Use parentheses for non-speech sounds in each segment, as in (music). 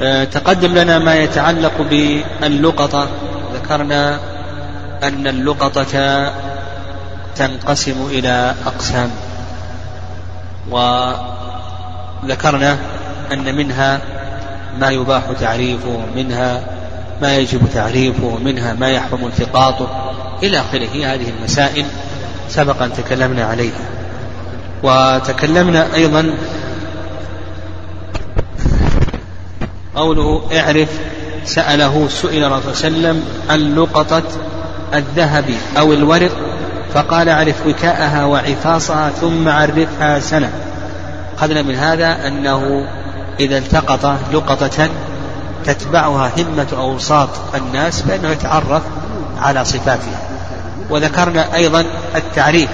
آه، تقدم لنا ما يتعلق باللقطة. ذكرنا أن اللقطة تنقسم إلى أقسام وذكرنا أن منها ما يباح تعريفه منها ما يجب تعريفه منها ما يحرم التقاطه إلى آخره. هذه المسائل سبق أن تكلمنا عليها. وتكلمنا أيضا قوله اعرف سأله سئل الرسول صلى الله عليه وسلم عن لقطة الذهب أو الورق فقال اعرف وكاءها وعفاصها ثم عرفها سنة. أخذنا من هذا أنه إذا التقط لقطة تتبعها همة أوساط الناس فإنه يتعرف على صفاتها. وذكرنا أيضا التعريف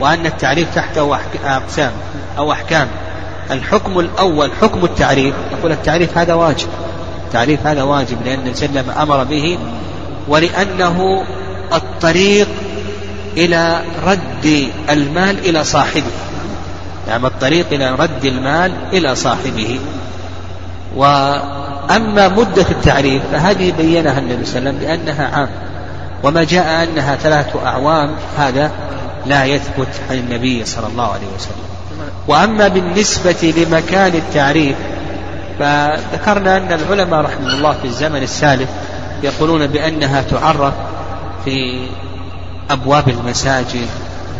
وأن التعريف تحته أقسام أو أحكام. الحكم الأول حكم التعريف. يقول التعريف هذا واجب. التعريف هذا واجب لأن سلم أمر به ولأنه الطريق إلى رد المال إلى صاحبه. نعم الطريق إلى رد المال إلى صاحبه. وأما مدة التعريف فهذه بينها النبي صلى الله عليه وسلم بأنها عام. وما جاء أنها ثلاثة أعوام هذا لا يثبت عن النبي صلى الله عليه وسلم. وأما بالنسبة لمكان التعريف فذكرنا أن العلماء رحمه الله في الزمن السالف يقولون بأنها تعرف في أبواب المساجد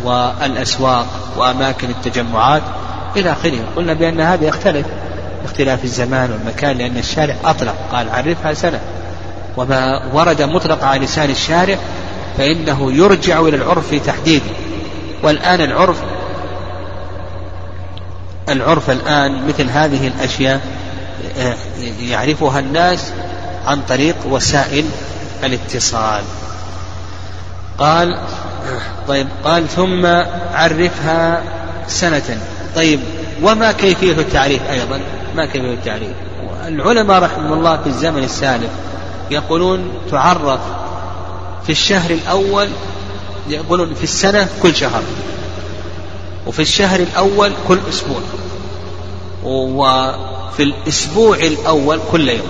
والأسواق وأماكن التجمعات إلى آخره. قلنا بأن هذا يختلف باختلاف الزمان والمكان لأن الشارع أطلق. قال عرفها سنة. وما ورد مطلق على لسان الشارع فإنه يرجع إلى العرف في تحديده والآن العرف العرف الآن مثل هذه الأشياء آه، يعرفها الناس عن طريق وسائل الاتصال. قال طيب قال ثم عرفها سنة. طيب وما كيفية التعريف أيضا؟ ما كيفية التعريف؟ العلماء رحمه الله في الزمن السالف يقولون تعرف في الشهر الأول يقولون في السنة كل شهر. وفي الشهر الأول كل أسبوع. وفي الأسبوع الأول كل يوم.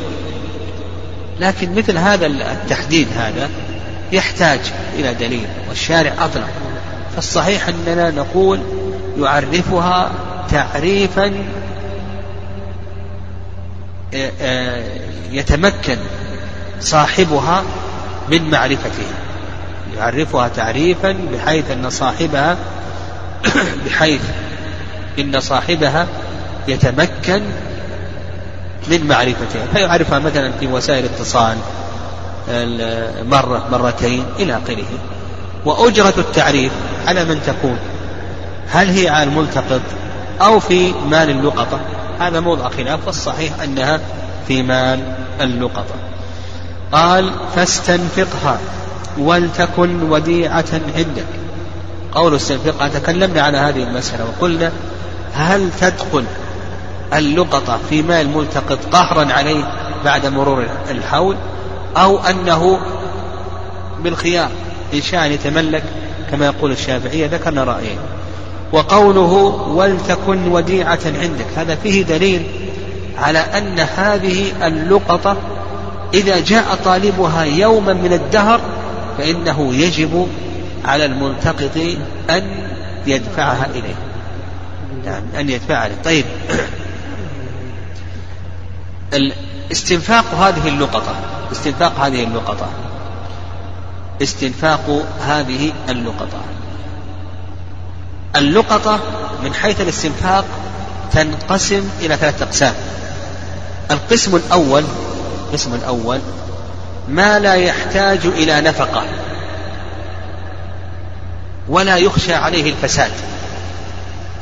لكن مثل هذا التحديد هذا يحتاج إلى دليل والشارع أطلق فالصحيح أننا نقول يعرفها تعريفا آه، آه، يتمكن صاحبها من معرفتها يعرفها تعريفا بحيث أن صاحبها بحيث إن صاحبها يتمكن من معرفتها. فيعرفها مثلا في وسائل الاتصال مرة مرتين إلى آخره. وأجرة التعريف على من تكون هل هي على الملتقط أو في مال اللقطة؟ هذا موضع خلاف والصحيح أنها في مال اللقطة. قال فاستنفقها ولتكن وديعة عندك. قول استنفقها تكلمنا على هذه المسألة وقلنا هل تدخل اللقطة في مال ملتقط قهرا عليه بعد مرور الحول أو أنه بالخيار إن شاء أن يتملك؟ كما يقول الشافعية ذكرنا رأيين. وقوله ولتكن وديعة عندك هذا فيه دليل على أن هذه اللقطة إذا جاء طالبها يوما من الدهر فإنه يجب على الملتقط أن يدفعها إليه. نعم أن يدفعها إليه. طيب. استنفاق هذه اللقطة. استنفاق هذه اللقطة. استنفاق هذه اللقطة. اللقطة من حيث الاستنفاق تنقسم إلى ثلاثة أقسام. القسم الأول القسم الأول ما لا يحتاج إلى نفقة. ولا يخشى عليه الفساد.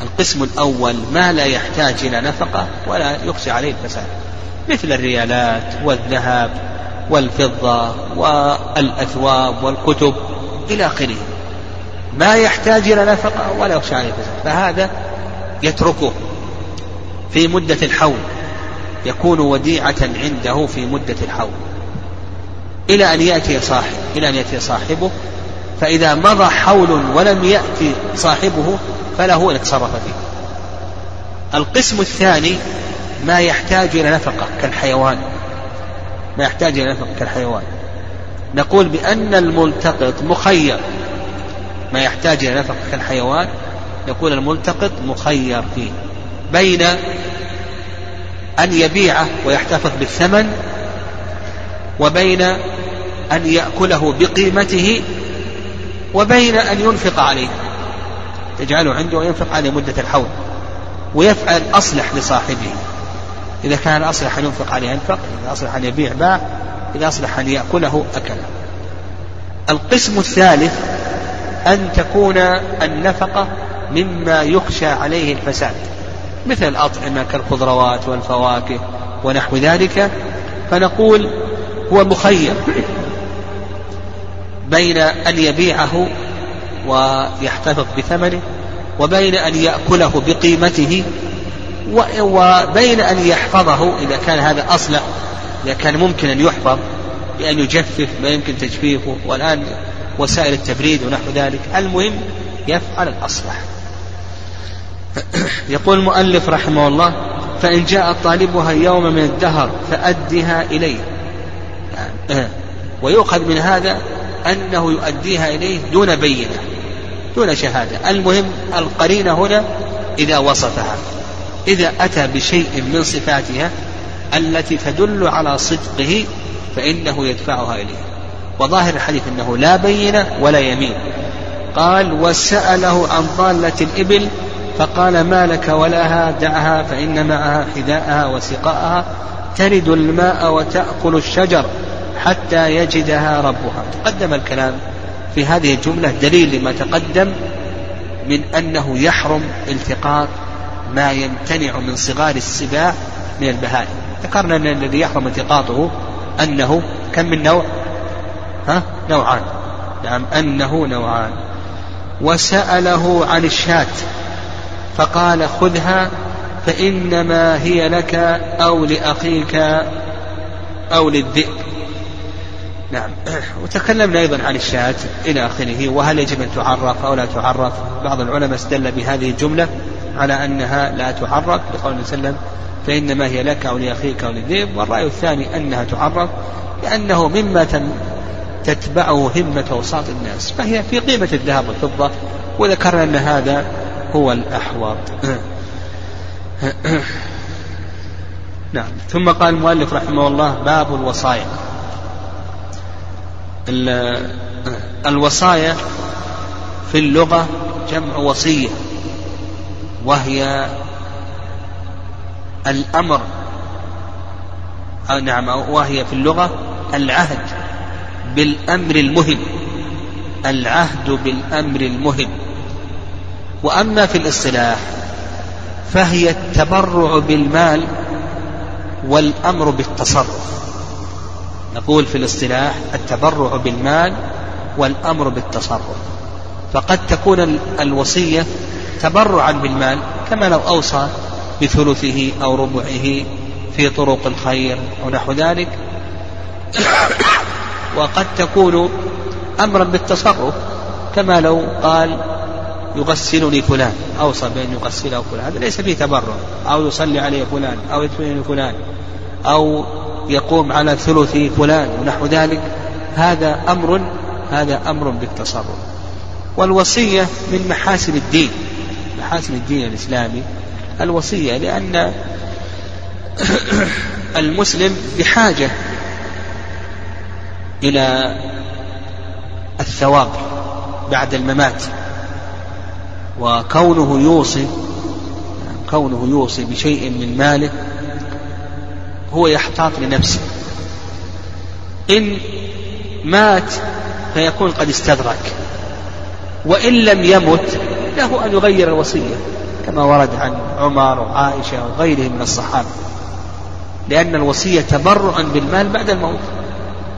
القسم الأول ما لا يحتاج إلى نفقة ولا يخشى عليه الفساد. مثل الريالات والذهب والفضة والأثواب والكتب إلى آخره. ما يحتاج إلى نفقة ولا يخشى عليه الفساد. فهذا يتركه في مدة الحول يكون وديعة عنده في مدة الحول. إلى أن يأتي صاحب إلى أن يأتي صاحبه فإذا مضى حول ولم يأتي صاحبه فله أن يتصرف فيه. القسم الثاني ما يحتاج إلى نفقة كالحيوان. ما يحتاج إلى نفقة كالحيوان. نقول بأن الملتقط مخير. ما يحتاج إلى نفقة كالحيوان يقول الملتقط مخير فيه. بين أن يبيعه ويحتفظ بالثمن وبين أن يأكله بقيمته وبين أن ينفق عليه. يجعله عنده وينفق عليه مدة الحول ويفعل أصلح لصاحبه. إذا كان أصلح أن ينفق عليه ينفق إذا أصلح أن يبيع باع إذا أصلح أن يأكله أكله القسم الثالث أن تكون النفقة مما يخشى عليه الفساد. مثل الأطعمة كالخضروات والفواكه ونحو ذلك فنقول هو مخير. بين أن يبيعه ويحتفظ بثمنه وبين أن يأكله بقيمته وبين أن يحفظه إذا كان هذا أصلح إذا كان ممكن أن يحفظ بأن يجفف ما يمكن تجفيفه والآن وسائل التبريد ونحو ذلك. المهم يفعل الأصلح. (coughs) يقول المؤلف رحمه الله فإن جاء طالبها يوم من الدهر فأدها إليه. (coughs) ويؤخذ من هذا أنه يؤديها إليه دون بينة دون شهادة. المهم القرينة هنا إذا وصفها إذا أتى بشيء من صفاتها التي تدل على صدقه فإنه يدفعها إليه. وظاهر الحديث أنه لا بينة ولا يمين. قال وسأله عن ضالة الإبل فقال ما لك ولها دعها فإن معها حذاءها وسقاءها ترد الماء وتأكل الشجر. حتى يجدها ربها. تقدم الكلام في هذه الجملة دليل لما تقدم من أنه يحرم التقاط ما يمتنع من صغار السباع من البهائم. ذكرنا أن الذي يحرم التقاطه أنه كم من نوع؟ ها؟ نوعان. نعم أنه نوعان. وسأله عن الشاة فقال خذها فإنما هي لك أو لأخيك أو للذئب. نعم. وتكلمنا أيضا عن الشاة إلى آخره وهل يجب أن تعرف أو لا تعرف؟ بعض العلماء استدل بهذه الجملة على أنها لا تعرف لقول النبي صلى الله عليه وسلم فإنما هي لك أو لأخيك أو للذئب والرأي الثاني أنها تعرف لأنه مما تتبعه همة أوساط الناس فهي في قيمة الذهب والفضة وذكرنا أن هذا هو الأحوط. نعم. ثم قال المؤلف رحمه الله باب الوصايا. الوصايا في اللغة جمع وصية وهي الأمر. أو نعم وهي في اللغة العهد بالأمر المهم العهد بالأمر المهم. وأما في الاصطلاح فهي التبرع بالمال والأمر بالتصرف. نقول في الاصطلاح التبرع بالمال والأمر بالتصرف. فقد تكون الوصية تبرعا بالمال كما لو أوصى بثلثه أو ربعه في طرق الخير أو نحو ذلك. وقد تكون أمرا بالتصرف كما لو قال يغسلني فلان أوصى بأن يغسله فلان. هذا ليس فيه تبرع أو يصلي عليه فلان أو يدفنني فلان أو يقوم على ثلث فلان ونحو ذلك هذا أمر هذا أمر بالتصرف. والوصية من محاسن الدين محاسن الدين الإسلامي الوصية لأن (coughs) المسلم بحاجة إلى الثواب بعد الممات وكونه يوصي كونه يوصي بشيء من ماله هو يحتاط لنفسه. إن مات فيكون قد استدرك. وإن لم يمت له أن يغير الوصية كما ورد عن عمر وعائشة وغيرهم من الصحابة. لأن الوصية تبرعا بالمال بعد الموت.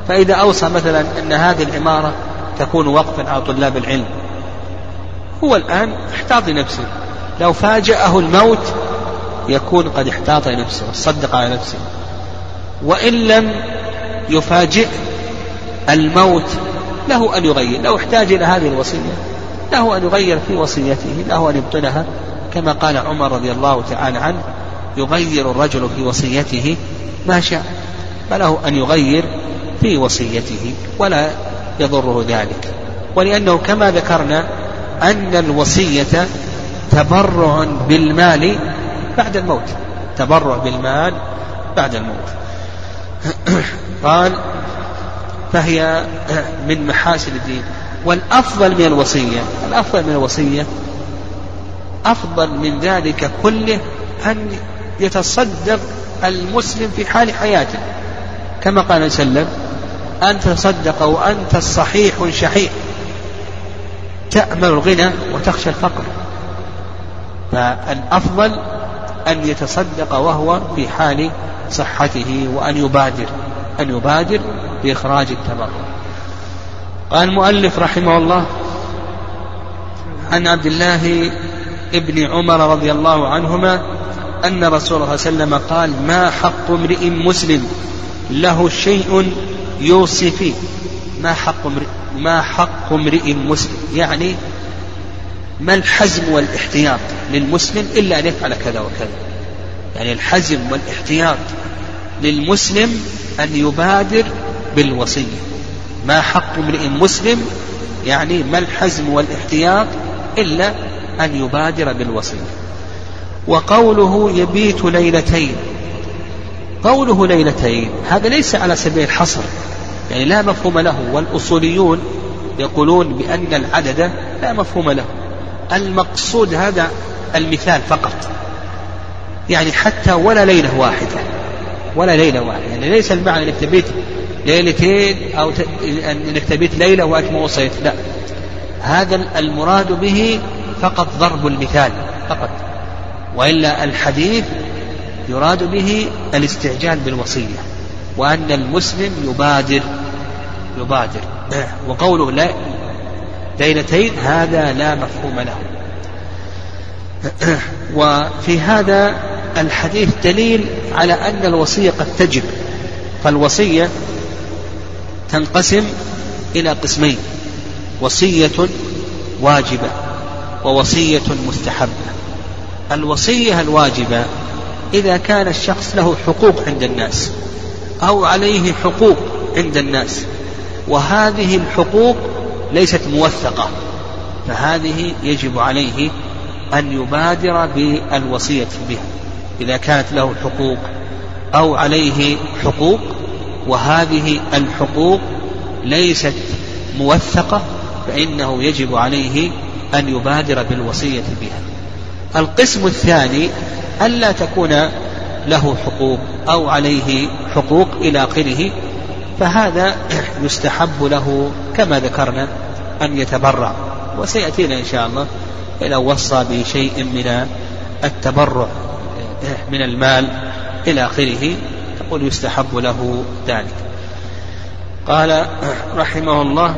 فإذا أوصى مثلا أن هذه العمارة تكون وقفا على طلاب العلم هو الآن احتاط لنفسه. لو فاجأه الموت يكون قد احتاط لنفسه وصدق على نفسه. وإن لم يفاجئ الموت له أن يغير لو احتاج إلى هذه الوصية له أن يغير في وصيته له أن يبطلها كما قال عمر رضي الله تعالى عنه يغير الرجل في وصيته ما شاء فله أن يغير في وصيته ولا يضره ذلك. ولأنه كما ذكرنا أن الوصية تبرع بالمال بعد الموت تبرع بالمال بعد الموت. (coughs) قال فهي من محاسن الدين. والأفضل من الوصية الأفضل من الوصية أفضل من ذلك كله أن يتصدق المسلم في حال حياته. كما قال وسلم أن تصدق وأنت الصحيح شحيح. تأمل الغنى وتخشى الفقر. فالأفضل أن يتصدق وهو في حال صحته وأن يبادر أن يبادر بإخراج التبرع. قال المؤلف رحمه الله عن عبد الله ابن عمر رضي الله عنهما أن رسول الله صلى الله عليه وسلم قال ما حق امرئ مسلم له شيء يوصي فيه؟ ما حق امرئ ما حق امرئ مسلم يعني ما الحزم والاحتياط للمسلم إلا أن يفعل كذا وكذا؟ يعني الحزم والاحتياط للمسلم أن يبادر بالوصية. ما حق امرئ مسلم يعني ما الحزم والاحتياط إلا أن يبادر بالوصية. وقوله يبيت ليلتين. قوله ليلتين هذا ليس على سبيل الحصر. يعني لا مفهوم له والأصوليون يقولون بأن العدد لا مفهوم له. المقصود هذا المثال فقط. يعني حتى ولا ليلة واحدة. ولا ليلة واحدة. يعني ليس المعنى إنك تبيت ليلتين أو إنك تبيت ليلة واتم وصيت. لا. هذا المراد به فقط ضرب المثال فقط. وإلا الحديث يراد به الاستعجال بالوصية. وأن المسلم يبادر. يبادر. وقوله لا ليلتين هذا لا مفهوم له. (clears throat) وفي هذا الحديث دليل على أن الوصية قد تجب. فالوصية تنقسم إلى قسمين وصية واجبة ووصية مستحبة. الوصية الواجبة إذا كان الشخص له حقوق عند الناس أو عليه حقوق عند الناس وهذه الحقوق ليست موثقة فهذه يجب عليه أن يبادر بالوصية بها إذا كانت له حقوق أو عليه حقوق وهذه الحقوق ليست موثقة فإنه يجب عليه أن يبادر بالوصية بها. القسم الثاني ألا تكون له حقوق أو عليه حقوق إلى آخره فهذا يستحب له كما ذكرنا أن يتبرع وسيأتينا إن شاء الله إذا وصى بشيء من التبرع من المال إلى آخره تقول يستحب له ذلك. قال رحمه الله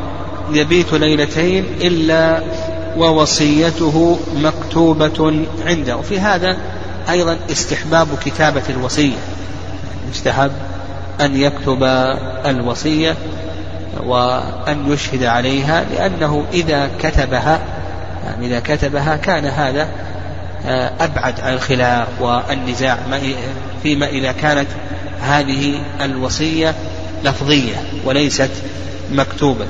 يبيت ليلتين إلا ووصيته مكتوبة عنده. وفي هذا أيضا استحباب كتابة الوصية يستحب أن يكتب الوصية وأن يشهد عليها لأنه إذا كتبها يعني إذا كتبها كان هذا أبعد عن الخلاف والنزاع فيما إذا كانت هذه الوصية لفظية وليست مكتوبة.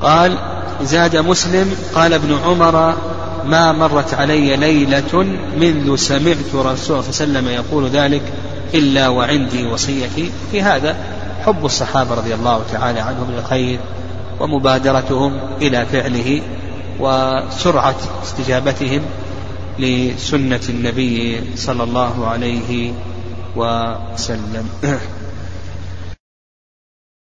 قال زاد مسلم قال ابن عمر ما مرت علي ليلة منذ سمعت رسول الله صلى الله عليه وسلم يقول ذلك إلا وعندي وصيتي. في هذا حب الصحابة رضي الله تعالى عنهم للخير ومبادرتهم إلى فعله وسرعة استجابتهم لسنة النبي صلى الله عليه وسلم. (clears throat)